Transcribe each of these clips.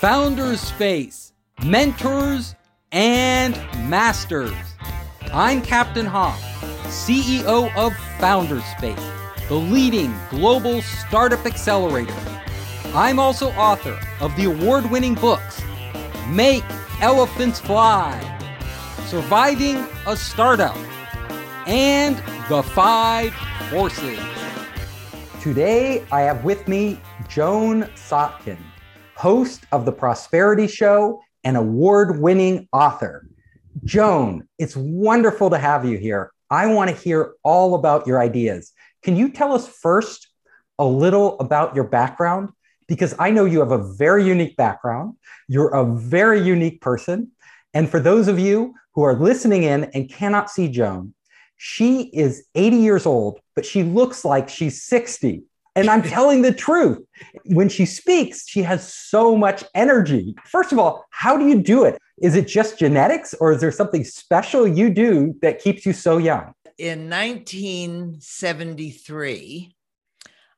Founders Space, Mentors and Masters. I'm Captain Hoff, CEO of Founders Space, the leading global startup accelerator. I'm also author of the award winning books Make Elephants Fly, Surviving a Startup, and The Five Forces. Today, I have with me Joan Sotkin, host of The Prosperity Show and award winning author. Joan, it's wonderful to have you here. I want to hear all about your ideas. Can you tell us first a little about your background? Because I know you have a very unique background. You're a very unique person. And for those of you who are listening in and cannot see Joan, she is 80 years old, but she looks like she's 60. And I'm telling the truth. When she speaks, she has so much energy. First of all, how do you do it? Is it just genetics or is there something special you do that keeps you so young? In 1973,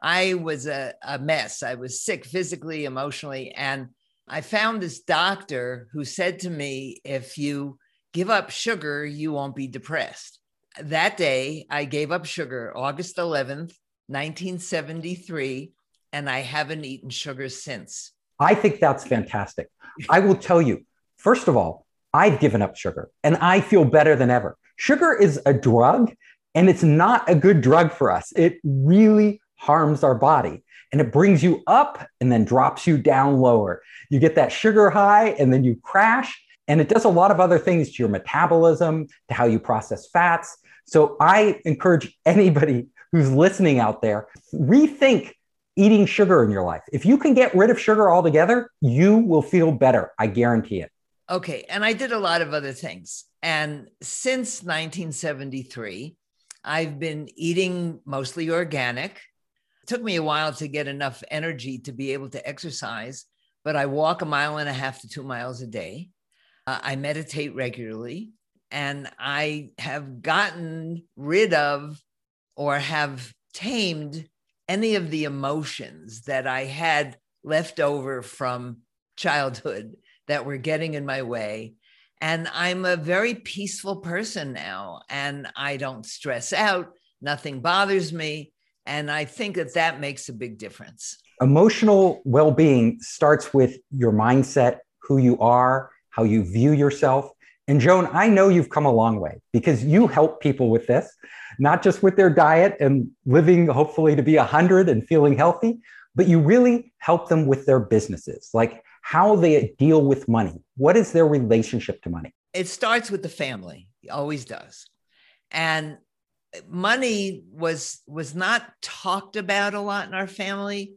I was a, a mess. I was sick physically, emotionally. And I found this doctor who said to me, if you give up sugar, you won't be depressed. That day, I gave up sugar, August 11th, 1973, and I haven't eaten sugar since. I think that's fantastic. I will tell you, first of all, I've given up sugar and I feel better than ever. Sugar is a drug and it's not a good drug for us. It really harms our body and it brings you up and then drops you down lower. You get that sugar high and then you crash. And it does a lot of other things to your metabolism, to how you process fats. So I encourage anybody who's listening out there, rethink eating sugar in your life. If you can get rid of sugar altogether, you will feel better. I guarantee it. Okay. And I did a lot of other things. And since 1973, I've been eating mostly organic. It took me a while to get enough energy to be able to exercise, but I walk a mile and a half to two miles a day. Uh, I meditate regularly and I have gotten rid of or have tamed any of the emotions that I had left over from childhood that were getting in my way. And I'm a very peaceful person now, and I don't stress out. Nothing bothers me. And I think that that makes a big difference. Emotional well being starts with your mindset, who you are, how you view yourself. And Joan, I know you've come a long way because you help people with this not just with their diet and living hopefully to be 100 and feeling healthy, but you really help them with their businesses, like how they deal with money. What is their relationship to money? It starts with the family, it always does. And money was was not talked about a lot in our family,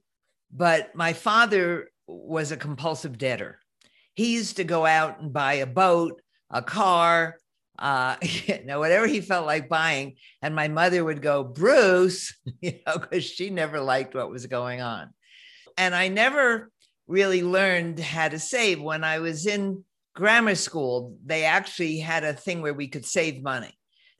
but my father was a compulsive debtor. He used to go out and buy a boat, a car, uh, you know, whatever he felt like buying. And my mother would go, Bruce, you know, because she never liked what was going on. And I never really learned how to save. When I was in grammar school, they actually had a thing where we could save money.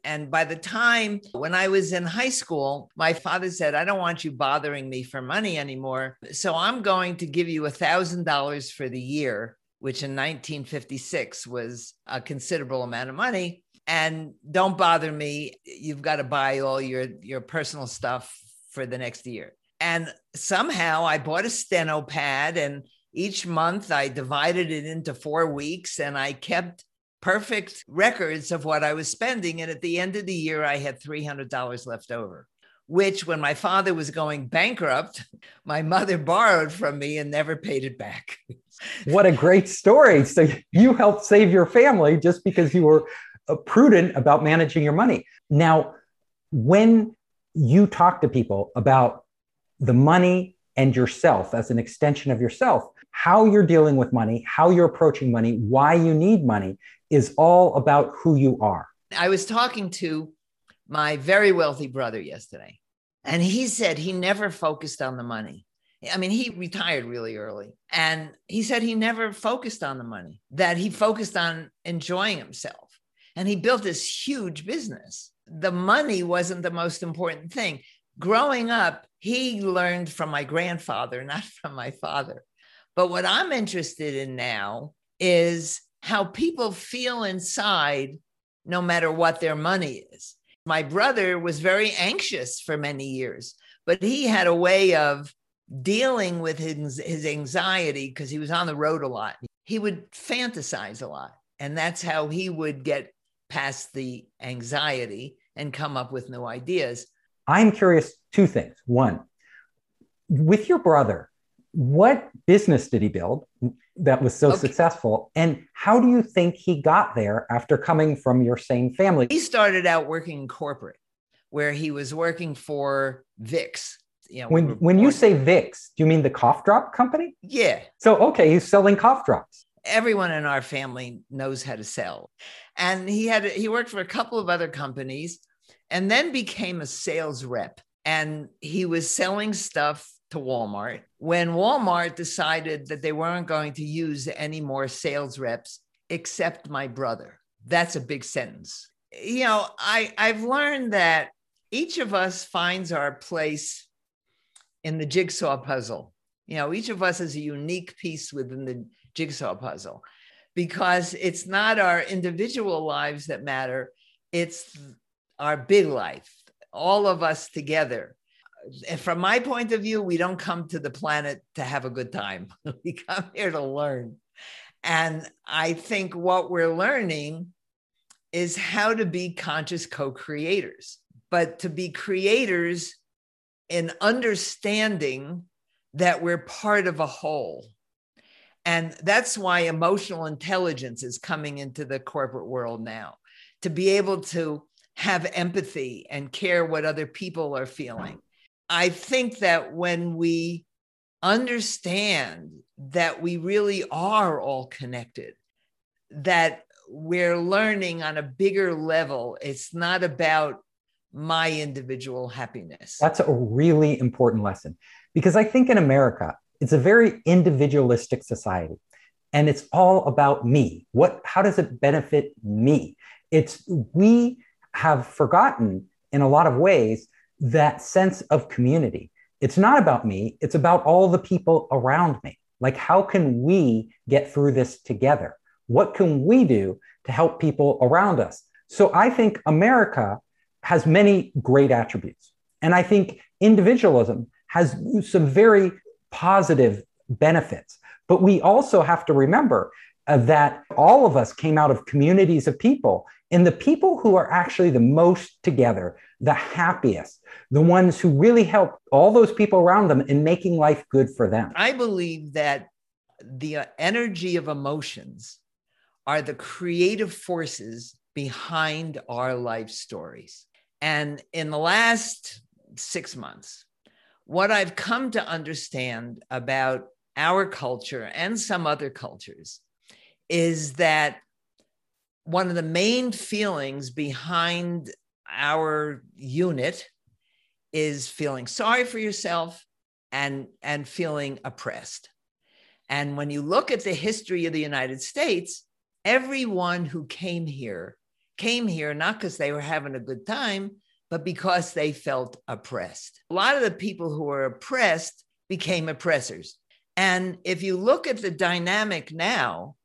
And by the time when I was in high school, my father said, I don't want you bothering me for money anymore. So I'm going to give you a $1,000 for the year which in 1956 was a considerable amount of money. And don't bother me. You've got to buy all your, your personal stuff for the next year. And somehow I bought a steno pad, and each month I divided it into four weeks and I kept perfect records of what I was spending. And at the end of the year, I had $300 left over which when my father was going bankrupt, my mother borrowed from me and never paid it back. what a great story. So you helped save your family just because you were uh, prudent about managing your money. Now, when you talk to people about the money and yourself as an extension of yourself, how you're dealing with money, how you're approaching money, why you need money is all about who you are. I was talking to my very wealthy brother yesterday. And he said he never focused on the money. I mean, he retired really early. And he said he never focused on the money, that he focused on enjoying himself. And he built this huge business. The money wasn't the most important thing. Growing up, he learned from my grandfather, not from my father. But what I'm interested in now is how people feel inside, no matter what their money is. My brother was very anxious for many years, but he had a way of dealing with his, his anxiety because he was on the road a lot. He would fantasize a lot. And that's how he would get past the anxiety and come up with new ideas. I'm curious two things. One, with your brother, what business did he build that was so okay. successful? And how do you think he got there after coming from your same family? He started out working in corporate, where he was working for Vicks. You know, when when you say Vicks, do you mean the cough drop company? Yeah. So okay, he's selling cough drops. Everyone in our family knows how to sell, and he had he worked for a couple of other companies, and then became a sales rep. And he was selling stuff to Walmart when Walmart decided that they weren't going to use any more sales reps except my brother. That's a big sentence. You know, I, I've learned that each of us finds our place in the jigsaw puzzle. You know, each of us is a unique piece within the jigsaw puzzle because it's not our individual lives that matter, it's our big life, all of us together And from my point of view, we don't come to the planet to have a good time. we come here to learn. And I think what we're learning is how to be conscious co creators, but to be creators in understanding that we're part of a whole. And that's why emotional intelligence is coming into the corporate world now to be able to have empathy and care what other people are feeling I think that when we understand that we really are all connected, that we're learning on a bigger level, it's not about my individual happiness. That's a really important lesson because I think in America, it's a very individualistic society and it's all about me. What how does it benefit me? It's we have forgotten in a lot of ways that sense of community. It's not about me, it's about all the people around me. Like, how can we get through this together? What can we do to help people around us? So, I think America has many great attributes. And I think individualism has some very positive benefits. But we also have to remember uh, that all of us came out of communities of people. And the people who are actually the most together, the happiest, the ones who really help all those people around them in making life good for them. I believe that the uh, energy of emotions are the creative forces behind our life stories. And in the last six months, what I've come to understand about our culture and some other cultures is that one of the main feelings behind our unit is feeling sorry for yourself and and feeling oppressed. And when you look at the history of the united states everyone who came here came here not because they were having a good time but because they felt oppressed. A lot of the people who were oppressed became oppressors. And if you look at the dynamic now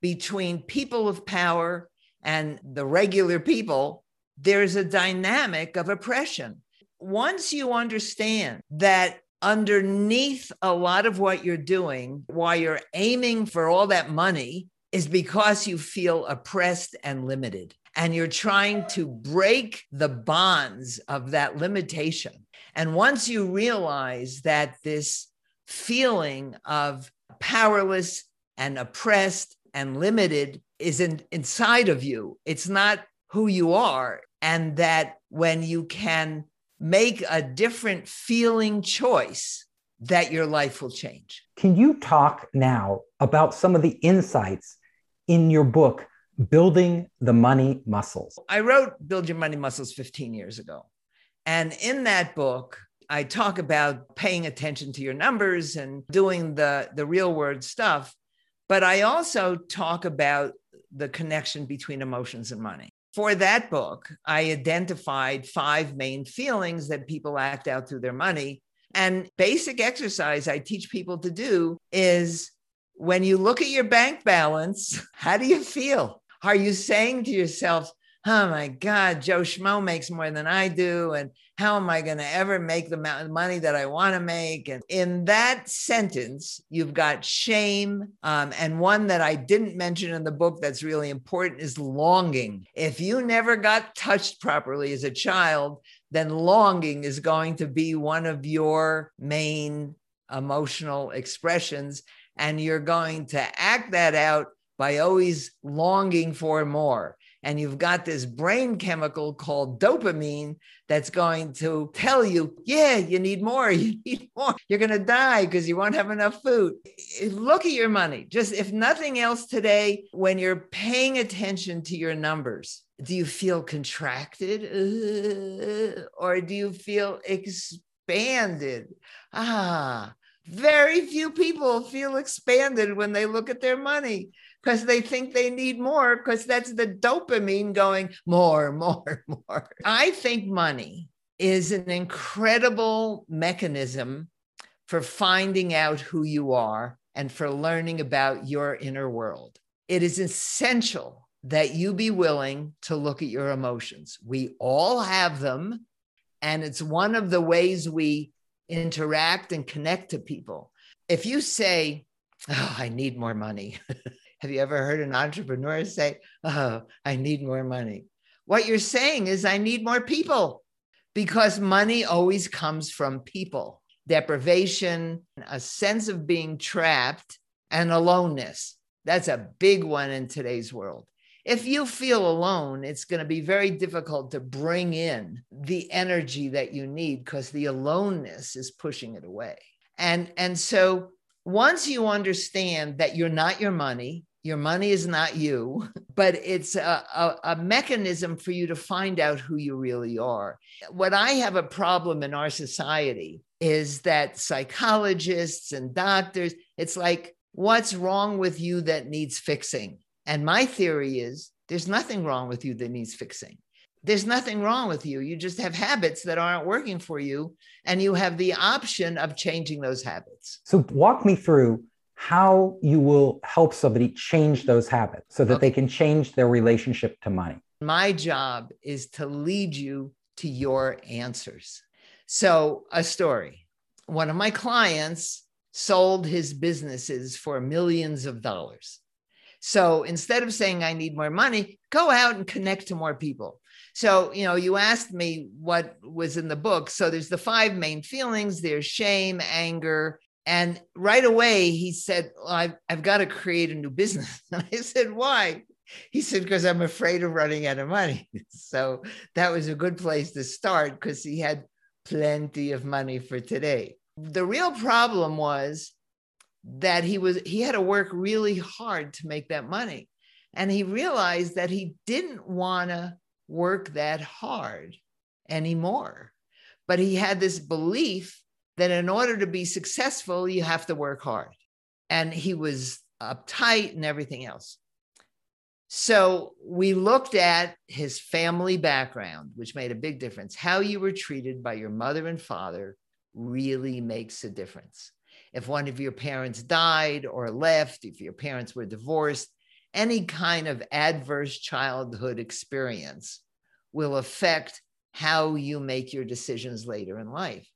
between people of power and the regular people there's a dynamic of oppression. Once you understand that underneath a lot of what you're doing, why you're aiming for all that money, is because you feel oppressed and limited. And you're trying to break the bonds of that limitation. And once you realize that this feeling of powerless and oppressed and limited is in, inside of you, it's not who you are. And that when you can make a different feeling choice that your life will change. Can you talk now about some of the insights in your book, Building the Money Muscles? I wrote Build Your Money Muscles 15 years ago. And in that book, I talk about paying attention to your numbers and doing the, the real word stuff. But I also talk about the connection between emotions and money for that book, I identified five main feelings that people act out through their money. And basic exercise I teach people to do is when you look at your bank balance, how do you feel? Are you saying to yourself, oh my God, Joe Schmo makes more than I do. And how am I going to ever make the money that I want to make? And in that sentence, you've got shame. Um, and one that I didn't mention in the book that's really important is longing. If you never got touched properly as a child, then longing is going to be one of your main emotional expressions. And you're going to act that out by always longing for more and you've got this brain chemical called dopamine that's going to tell you, yeah, you need more, you need more. You're going to die because you won't have enough food. Look at your money. Just if nothing else today, when you're paying attention to your numbers, do you feel contracted uh, or do you feel expanded? Ah, very few people feel expanded when they look at their money because they think they need more because that's the dopamine going more, more, more. I think money is an incredible mechanism for finding out who you are and for learning about your inner world. It is essential that you be willing to look at your emotions. We all have them, and it's one of the ways we interact and connect to people. If you say, Oh, I need more money. Have you ever heard an entrepreneur say, Oh, I need more money? What you're saying is, I need more people because money always comes from people deprivation, a sense of being trapped, and aloneness. That's a big one in today's world. If you feel alone, it's going to be very difficult to bring in the energy that you need because the aloneness is pushing it away. And, and so once you understand that you're not your money, your money is not you, but it's a, a, a, mechanism for you to find out who you really are. What I have a problem in our society is that psychologists and doctors, it's like, what's wrong with you that needs fixing? And my theory is there's nothing wrong with you that needs fixing there's nothing wrong with you. You just have habits that aren't working for you, and you have the option of changing those habits. So, walk me through how you will help somebody change those habits so that okay. they can change their relationship to money. My job is to lead you to your answers. So, a story one of my clients sold his businesses for millions of dollars. So instead of saying, I need more money, go out and connect to more people. So, you know, you asked me what was in the book. So there's the five main feelings there's shame, anger. And right away, he said, well, I've, I've got to create a new business. And I said, Why? He said, Because I'm afraid of running out of money. So that was a good place to start because he had plenty of money for today. The real problem was that he was he had to work really hard to make that money and he realized that he didn't want to work that hard anymore. But he had this belief that in order to be successful, you have to work hard. And he was uptight and everything else. So we looked at his family background, which made a big difference. How you were treated by your mother and father really makes a difference. If one of your parents died or left, if your parents were divorced, any kind of adverse childhood experience will affect how you make your decisions later in life.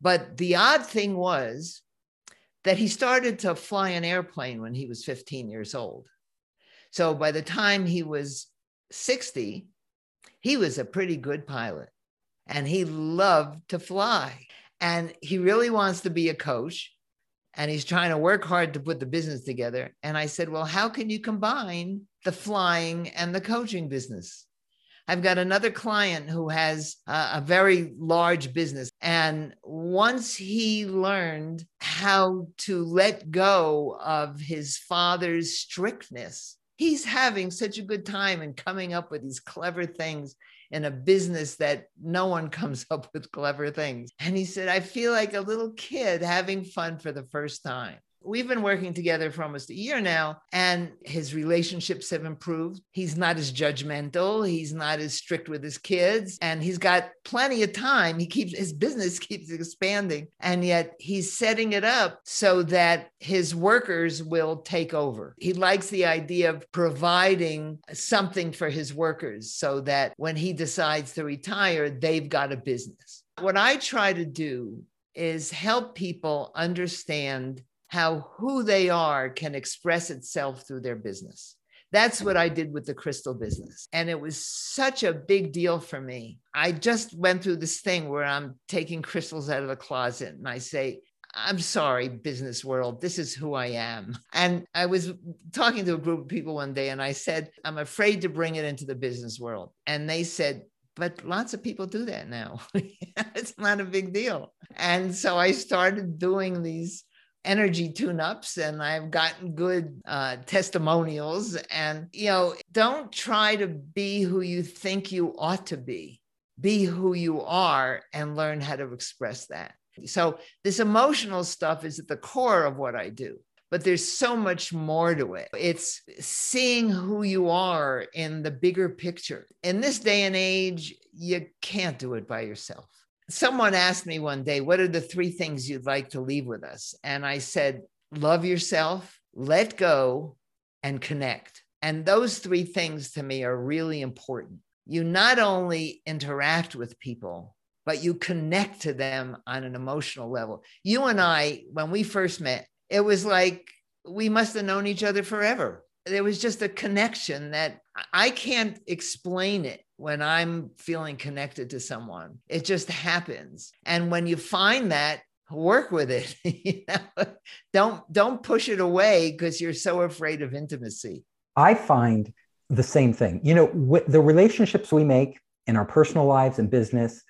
But the odd thing was that he started to fly an airplane when he was 15 years old. So by the time he was 60, he was a pretty good pilot and he loved to fly. And he really wants to be a coach and he's trying to work hard to put the business together. And I said, Well, how can you combine the flying and the coaching business? I've got another client who has a, a, very large business. And once he learned how to let go of his father's strictness, he's having such a good time and coming up with these clever things in a business that no one comes up with clever things. And he said, I feel like a little kid having fun for the first time. We've been working together for almost a year now, and his relationships have improved. He's not as judgmental, he's not as strict with his kids, and he's got plenty of time. He keeps his business keeps expanding, and yet he's setting it up so that his workers will take over. He likes the idea of providing something for his workers so that when he decides to retire, they've got a business. What I try to do is help people understand how who they are can express itself through their business. That's what I did with the crystal business. And it was such a big deal for me. I just went through this thing where I'm taking crystals out of the closet and I say, I'm sorry, business world. This is who I am. And I was talking to a group of people one day and I said, I'm afraid to bring it into the business world. And they said, but lots of people do that now. it's not a big deal. And so I started doing these energy tune-ups and i've gotten good uh, testimonials and you know don't try to be who you think you ought to be be who you are and learn how to express that so this emotional stuff is at the core of what i do but there's so much more to it. It's seeing who you are in the bigger picture. In this day and age, you can't do it by yourself someone asked me one day, What are the three things you'd like to leave with us? And I said, Love yourself, let go, and connect. And those three things to me are really important. You not only interact with people, but you connect to them on an emotional level. You and I, when we first met, it was like we must have known each other forever. There was just a connection that I can't explain it when I'm feeling connected to someone. It just happens. And when you find that, work with it. you know? Don't don't push it away because you're so afraid of intimacy. I find the same thing. You know, w- the relationships we make in our personal lives and business,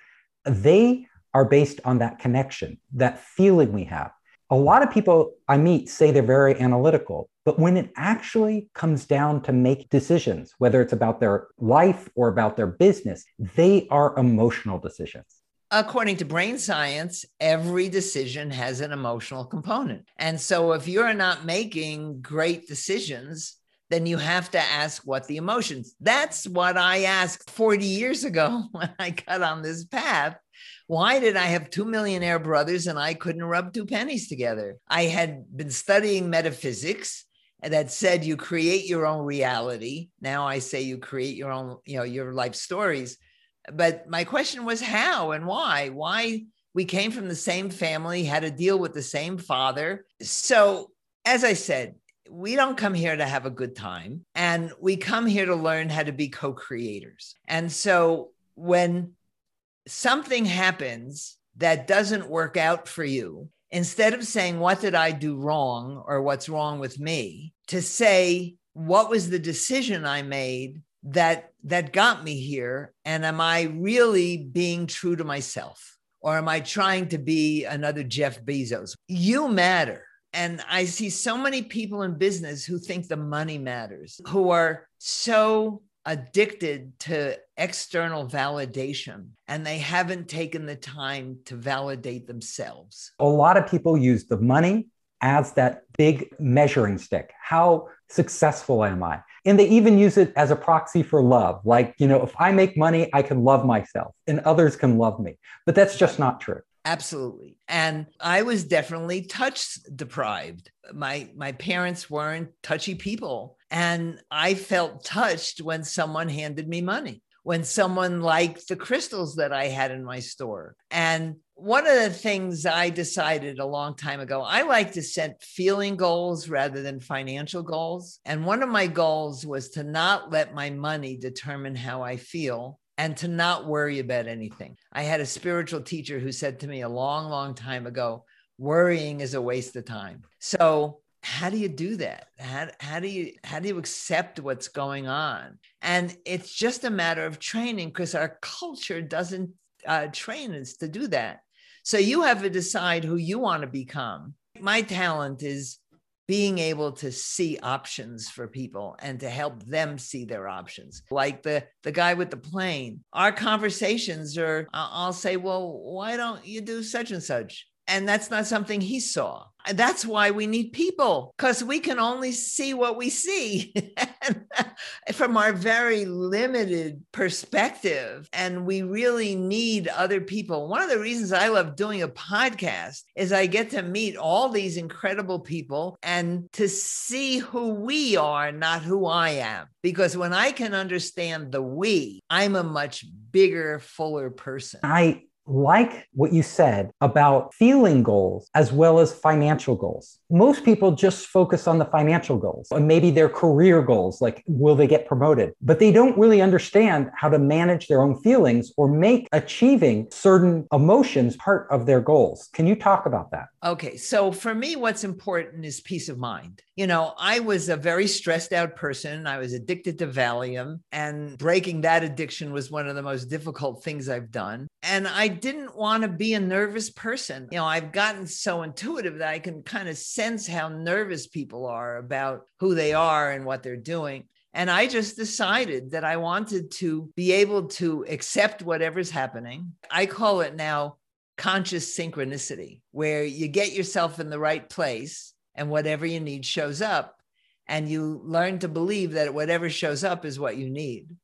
they are based on that connection, that feeling we have. A lot of people I meet say they're very analytical, but when it actually comes down to make decisions, whether it's about their life or about their business, they are emotional decisions. According to brain science, every decision has an emotional component. And so if you're not making great decisions, then you have to ask what the emotions. That's what I asked 40 years ago when I got on this path. Why did I have two millionaire brothers and I couldn't rub two pennies together? I had been studying metaphysics that said you create your own reality. Now I say you create your own, you know, your life stories. But my question was how and why? Why we came from the same family, had to deal with the same father. So, as I said, we don't come here to have a good time and we come here to learn how to be co creators. And so, when something happens that doesn't work out for you, instead of saying, What did I do wrong or what's wrong with me, to say, What was the decision I made that that got me here? And am i really being true to myself? Or am i trying to be another jeff bezos? You matter. And i see so many people in business who think the money matters who are so addicted to external validation and they haven't taken the time to validate themselves. A lot of people use the money as that big measuring stick. How successful am I? And they even use it as a proxy for love. Like, you know, if I make money, I can love myself and others can love me. But that's just not true. Absolutely. And I was definitely touch deprived. My my parents weren't touchy people and I felt touched when someone handed me money, when someone liked the crystals that I had in my store. And one of the things I decided a long time ago, I like to set feeling goals rather than financial goals. And one of my goals was to not let my money determine how I feel and to not worry about anything. I had a spiritual teacher who said to me a long, long time ago, worrying is a waste of time. So how do you do that how, how do you how do you accept what's going on and it's just a matter of training because our culture doesn't uh, train us to do that so you have to decide who you want to become my talent is being able to see options for people and to help them see their options. Like the the guy with the plane our conversations are i'll say well why don't you do such and such And that's not something he saw. That's why we need people because we can only see what we see from our very limited perspective. And we really need other people. One of the reasons I love doing a podcast is I get to meet all these incredible people and to see who we are, not who I am. Because when I can understand the we, I'm a much bigger, fuller person. I like what you said about feeling goals as well as financial goals. Most people just focus on the financial goals and maybe their career goals, like will they get promoted? But they don't really understand how to manage their own feelings or make achieving certain emotions part of their goals. Can you talk about that? Okay. So for me, what's important is peace of mind. You know, I was a very stressed out person. I was addicted to Valium, and breaking that addiction was one of the most difficult things I've done. And I didn't want to be a nervous person. You know, I've gotten so intuitive that I can kind of sense how nervous people are about who they are and what they're doing. And I just decided that I wanted to be able to accept whatever's happening. I call it now conscious synchronicity, where you get yourself in the right place and whatever you need shows up. And you learn to believe that whatever shows up is what you need.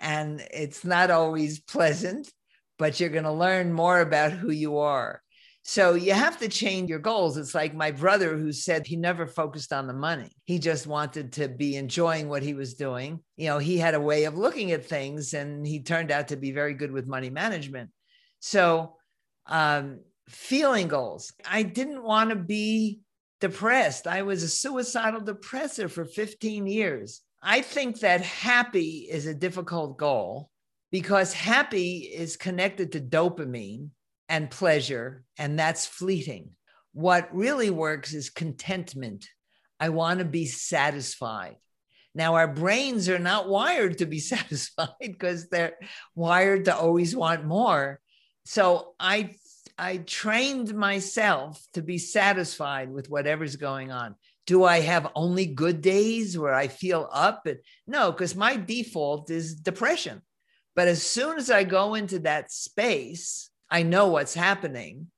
And it's not always pleasant, but you're going to learn more about who you are. So you have to change your goals. It's like my brother who said he never focused on the money. He just wanted to be enjoying what he was doing. You know, he had a way of looking at things and he turned out to be very good with money management. So um, feeling goals. I didn't want to be depressed. I was a suicidal depressor for 15 years. I think that happy is a difficult goal because happy is connected to dopamine and pleasure, and that's fleeting. What really works is contentment. I want to be satisfied. Now, our brains are not wired to be satisfied because they're wired to always want more. So I I trained myself to be satisfied with whatever's going on. Do I have only good days where I feel up? And, No, because my default is depression. But as soon as I go into that space, I know what's happening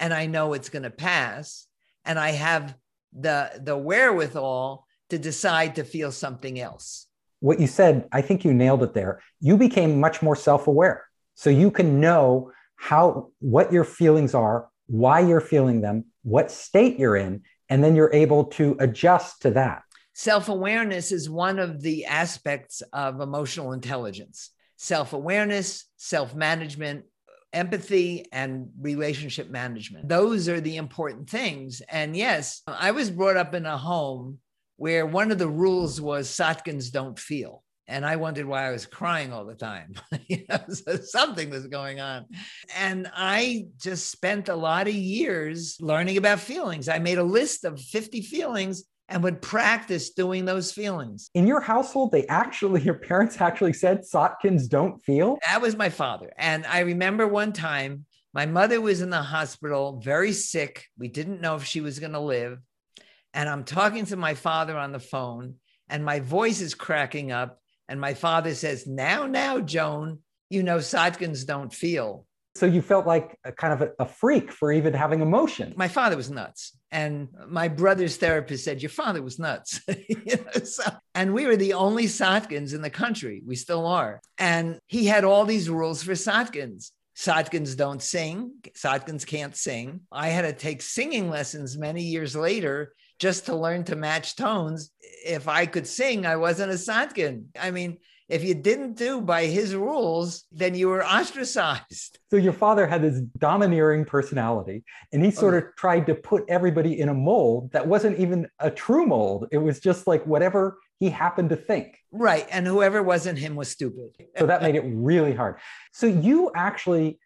and I know it's going to pass. And I have the, the wherewithal to decide to feel something else. What you said, I think you nailed it there. You became much more self aware. So you can know how what your feelings are, why you're feeling them, what state you're in, and then you're able to adjust to that. Self awareness is one of the aspects of emotional intelligence. Self awareness, self management, empathy, and relationship management. Those are the important things. And yes, I was brought up in a home where one of the rules was Sotkins don't feel and I wondered why I was crying all the time. you know, so something was going on. And I just spent a lot of years learning about feelings. I made a list of 50 feelings and would practice doing those feelings. In your household, they actually, your parents actually said Sotkins don't feel? That was my father. And I remember one time my mother was in the hospital, very sick. We didn't know if she was going to live. And I'm talking to my father on the phone, and my voice is cracking up and my father says, Now, now, Joan, you know, Sotkins don't feel. So you felt like a kind of a, a, freak for even having emotion. My father was nuts. And my brother's therapist said, Your father was nuts. you know, so, and we were the only Sotkins in the country. We still are. And he had all these rules for Sotkins. Sotkins don't sing. Sotkins can't sing. I had to take singing lessons many years later just to learn to match tones. If I could sing, I wasn't a Sotkin. I mean, if you didn't do by his rules, then you were ostracized. So your father had this domineering personality, and he oh, sort of tried to put everybody in a mold that wasn't even a true mold. It was just like whatever he happened to think. Right. And whoever wasn't him was stupid. so that made it really hard. So you actually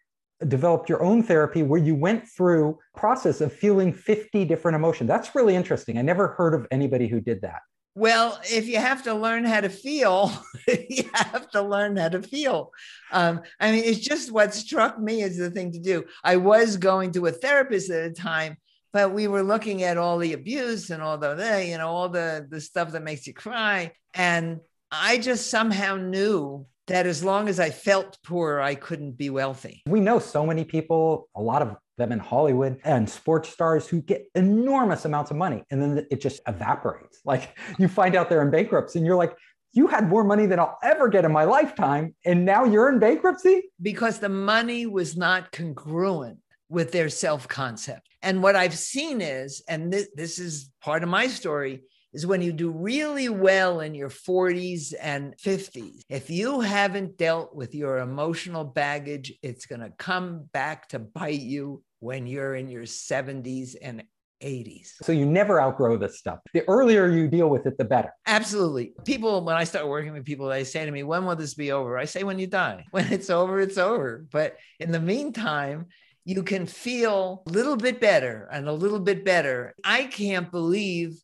developed your own therapy where you went through process of feeling 50 different emotions. That's really interesting. I never heard of anybody who did that. Well, if you have to learn how to feel, you have to learn how to feel. Um, I mean, it's just what struck me as the thing to do. I was going to a therapist at a time, but we were looking at all the abuse and all the, you know, all the the stuff that makes you cry, and I just somehow knew that as long as I felt poor, I couldn't be wealthy. We know so many people, a lot of them in Hollywood and sports stars who get enormous amounts of money and then it just evaporates. Like you find out they're in bankruptcy and you're like, you had more money than I'll ever get in my lifetime. And now you're in bankruptcy? Because the money was not congruent with their self concept. And what I've seen is, and this, this is part of my story, is when you do really well in your 40s and 50s. If you haven't dealt with your emotional baggage, it's going to come back to bite you when you're in your 70s and 80s. So you never outgrow this stuff. The earlier you deal with it, the better. Absolutely. People, when I start working with people, they say to me, When will this be over? I say, When you die. When it's over, it's over. But in the meantime, you can feel a little bit better and a little bit better. I can't believe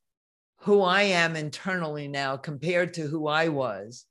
who I am internally now compared to who I was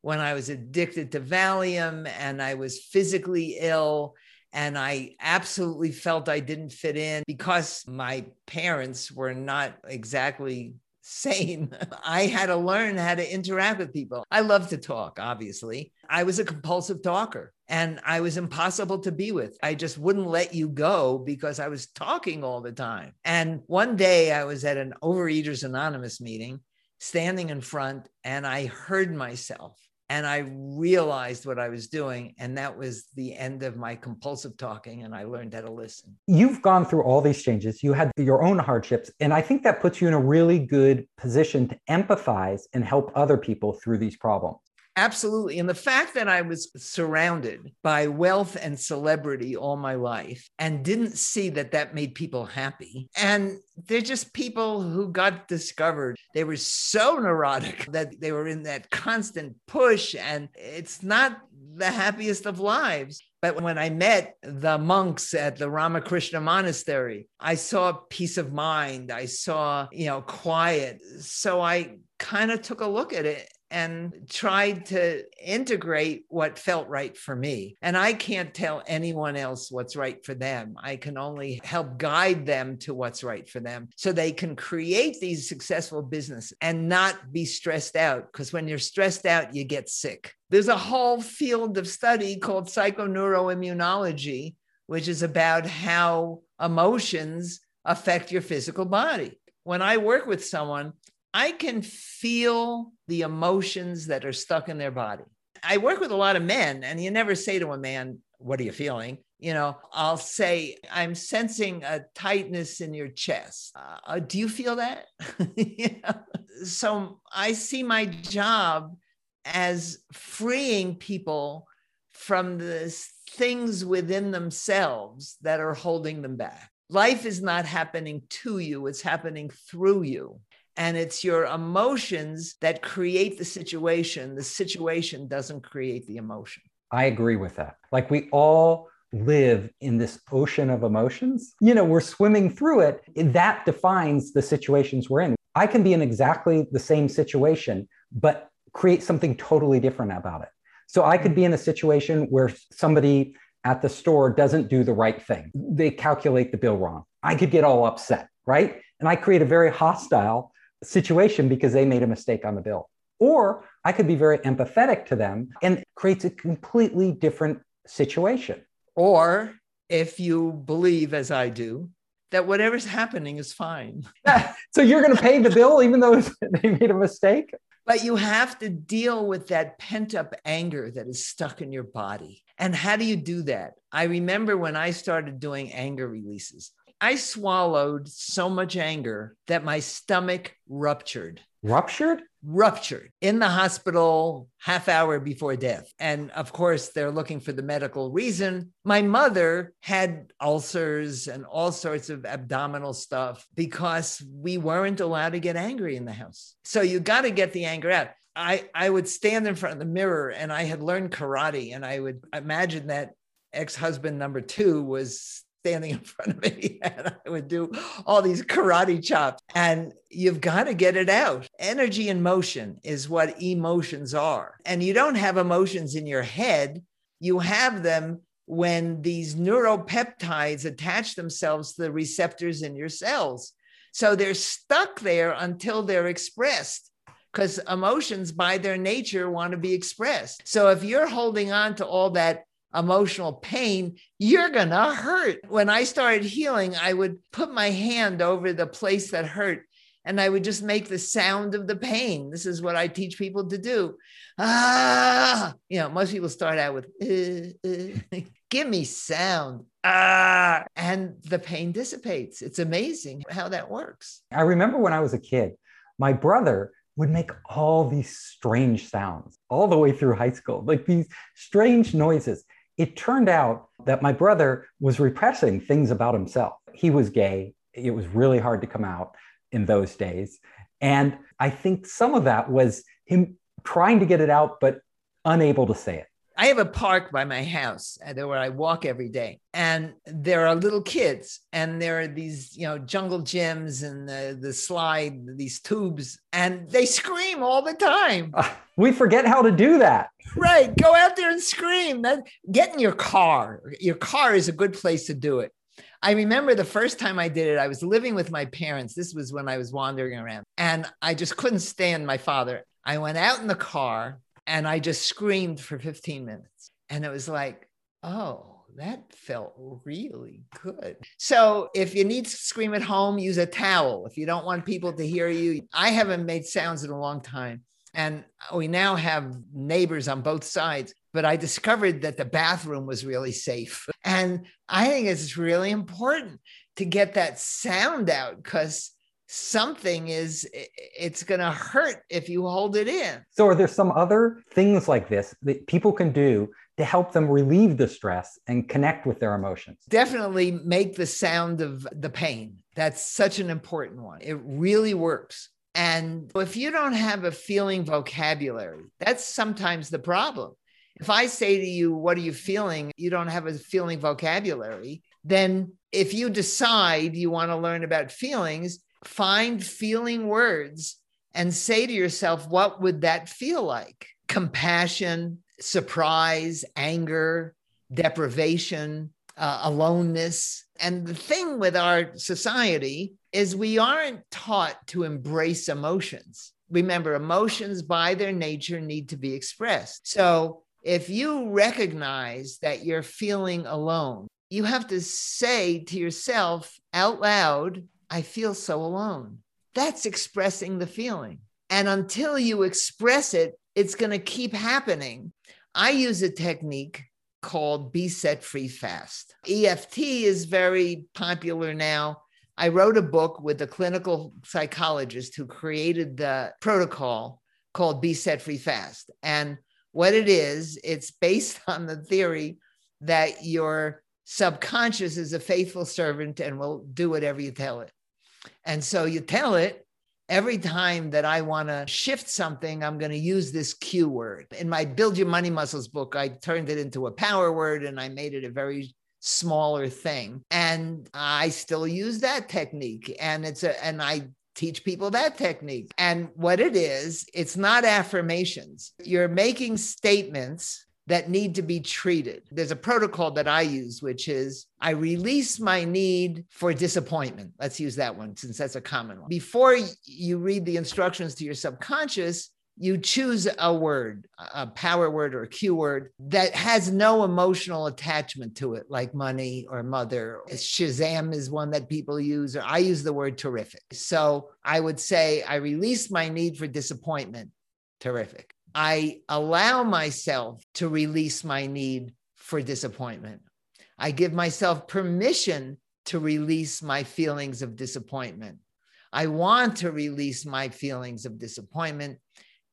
when I was addicted to Valium and I was physically ill and I absolutely felt I didn't fit in because my parents were not exactly sane. I had to learn how to interact with people. I love to talk, obviously. I was a compulsive talker and I was impossible to be with. I just wouldn't let you go because I was talking all the time. And one day I was at an Overeaters Anonymous meeting, standing in front, and I heard myself and I realized what I was doing. And that was the end of my compulsive talking. And I learned how to listen. You've gone through all these changes. You had your own hardships. And I think that puts you in a really good position to empathize and help other people through these problems. Absolutely. And the fact that I was surrounded by wealth and celebrity all my life and didn't see that that made people happy. And they're just people who got discovered. They were so neurotic that they were in that constant push. And it's not the happiest of lives. But when I met the monks at the Ramakrishna Monastery, I saw peace of mind. I saw, you know, quiet. So I kind of took a look at it and tried to integrate what felt right for me. And I can't tell anyone else what's right for them. I can only help guide them to what's right for them so they can create these successful business and not be stressed out. Because when you're stressed out, you get sick. There's a whole field of study called psychoneuroimmunology, which is about how emotions affect your physical body. When I work with someone, I can feel the emotions that are stuck in their body. I work with a lot of men, and you never say to a man, What are you feeling? You know, I'll say, I'm sensing a tightness in your chest. Uh, do you feel that? So I see my job as freeing people from the things within themselves that are holding them back. Life is not happening to you, it's happening through you and it's your emotions that create the situation. The situation doesn't create the emotion. I agree with that. Like we all live in this ocean of emotions. You know, we're swimming through it. That defines the situations we're in. I can be in exactly the same situation, but create something totally different about it. So I could be in a situation where somebody at the store doesn't do the right thing. They calculate the bill wrong. I could get all upset, right? And I create a very hostile situation because they made a mistake on the bill. Or I could be very empathetic to them and creates a completely different situation. Or if you believe, as I do, that whatever's happening is fine. so you're going to pay the bill even though they made a mistake? But you have to deal with that pent up anger that is stuck in your body. And how do you do that? I remember when I started doing anger releases, I swallowed so much anger that my stomach ruptured. Ruptured? Ruptured in the hospital half hour before death. And of course, they're looking for the medical reason. My mother had ulcers and all sorts of abdominal stuff because we weren't allowed to get angry in the house. So you got to get the anger out. I, I would stand in front of the mirror and I had learned karate, and I would imagine that ex husband number two was standing in front of me and I would do all these karate chops. And you've got to get it out. Energy and motion is what emotions are. And you don't have emotions in your head, you have them when these neuropeptides attach themselves to the receptors in your cells. So they're stuck there until they're expressed because emotions by their nature want to be expressed. So if you're holding on to all that emotional pain, you're going to hurt. When I started healing, I would put my hand over the place that hurt and I would just make the sound of the pain. This is what I teach people to do. Ah, you know, most people start out with, uh, uh. give me sound. Ah, and the pain dissipates. It's amazing how that works. I remember when I was a kid, my brother would make all these strange sounds all the way through high school, like these strange noises. It turned out that my brother was repressing things about himself. He was gay. It was really hard to come out in those days. And I think some of that was him trying to get it out, but unable to say it. I have a park by my house uh, where I walk every day, and there are little kids, and there are these, you know, jungle gyms and the, the slide, these tubes, and they scream all the time. Uh, we forget how to do that. Right. Go out there and scream. That, get in your car. Your car is a good place to do it. I remember the first time I did it, I was living with my parents. This was when I was wandering around, and I just couldn't stand my father. I went out in the car and I just screamed for 15 minutes. And it was like, oh, that felt really good. So if you need to scream at home, use a towel. If you don't want people to hear you, I haven't made sounds in a long time. And we now have neighbors on both sides. But I discovered that the bathroom was really safe. And I think it's really important to get that sound out because something is it's going to hurt if you hold it in. So are there some other things like this that people can do to help them relieve the stress and connect with their emotions? Definitely make the sound of the pain. That's such an important one. It really works. And if you don't have a feeling vocabulary that's sometimes the problem. If i say to you what are you feeling? you don't have a feeling vocabulary then if you decide you want to learn about feelings find feeling words and say to yourself, what would that feel like? Compassion, surprise, anger, deprivation, uh, aloneness. And the thing with our society is we aren't taught to embrace emotions. Remember, emotions by their nature need to be expressed. So if you recognize that you're feeling alone, you have to say to yourself out loud, I feel so alone. That's expressing the feeling. And until you express it, it's going to keep happening. I use a technique called Be Set Free Fast. EFT is very popular now. I wrote a book with a clinical psychologist who created the protocol called Be Set Free Fast. And what it is, it's based on the theory that your subconscious is a faithful servant and will do whatever you tell it. And so you tell it every time that I want to shift something, I'm going to use this cue word. In my Build Your Money Muscles book, I turned it into a power word and I made it a very smaller thing. And I still use that technique. And it's a, and I teach people that technique. And what it is, it's not affirmations. You're making statements that need to be treated. There's a protocol that I use, which is I release my need for disappointment. Let's use that one since that's a common one. Before you read the instructions to your subconscious, you choose a word, a power word or a cue word that has no emotional attachment to it, like money or mother. Shazam is one that people use, or I use the word terrific. So I would say, I release my need for disappointment. Terrific. I allow myself to release my need for disappointment. I give myself permission to release my feelings of disappointment. I want to release my feelings of disappointment,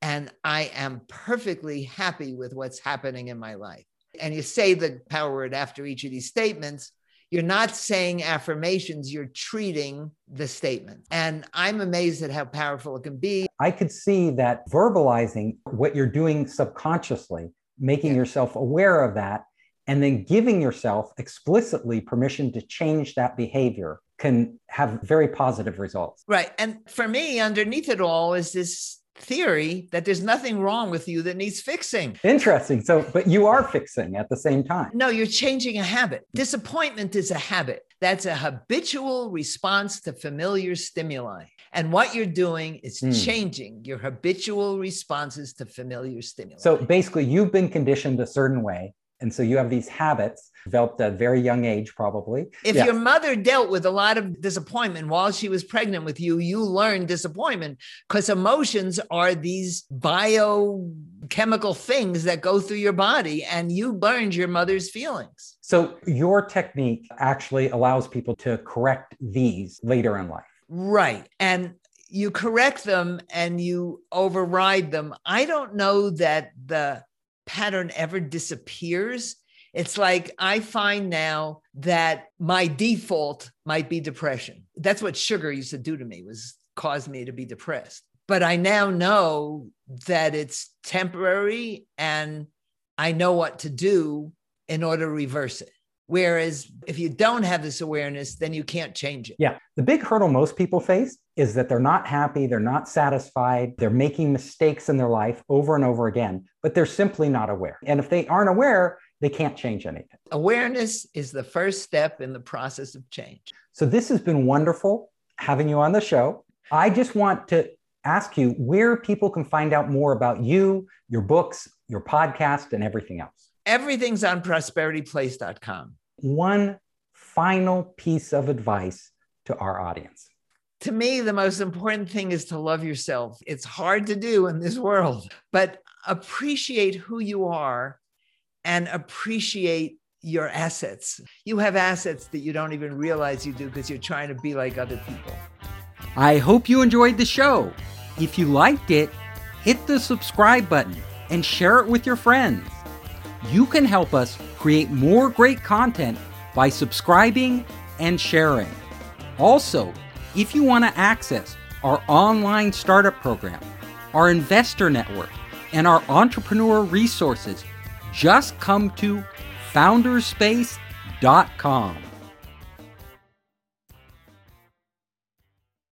and I am perfectly happy with what's happening in my life. And you say the power word after each of these statements, you're not saying affirmations, you're treating the statement. And I'm amazed at how powerful it can be. I could see that verbalizing what you're doing subconsciously, making yeah. yourself aware of that, and then giving yourself explicitly permission to change that behavior can have very positive results. Right. And for me, underneath it all is this theory that there's nothing wrong with you that needs fixing. Interesting. So, but you are fixing at the same time. No, you're changing a habit. Disappointment is a habit. That's a habitual response to familiar stimuli. And what you're doing is mm. changing your habitual responses to familiar stimuli. So basically, you've been conditioned a certain way And so you have these habits developed at a very young age, probably. If your mother dealt with a lot of disappointment while she was pregnant with you, you learned disappointment because emotions are these biochemical things that go through your body, and you learned your mother's feelings. So your technique actually allows people to correct these later in life. Right. And you correct them and you override them. I don't know that the pattern ever disappears. It's like I find now that my default might be depression. That's what sugar used to do to me was cause me to be depressed. But I now know that it's temporary and I know what to do in order to reverse it. Whereas if you don't have this awareness, then you can't change it. Yeah. The big hurdle most people face is that they're not happy, they're not satisfied, they're making mistakes in their life over and over again, but they're simply not aware. And if they aren't aware, they can't change anything. Awareness is the first step in the process of change. So this has been wonderful having you on the show. I just want to ask you where people can find out more about you, your books, your podcast, and everything else. Everything's on prosperityplace.com. One final piece of advice to our audience. To me, the most important thing is to love yourself. It's hard to do in this world, but appreciate who you are and appreciate your assets. You have assets that you don't even realize you do because you're trying to be like other people. I hope you enjoyed the show. If you liked it, hit the subscribe button and share it with your friends. You can help us create more great content by subscribing and sharing. Also, if you want to access our online startup program, our investor network, and our entrepreneur resources, just come to founderspace.com.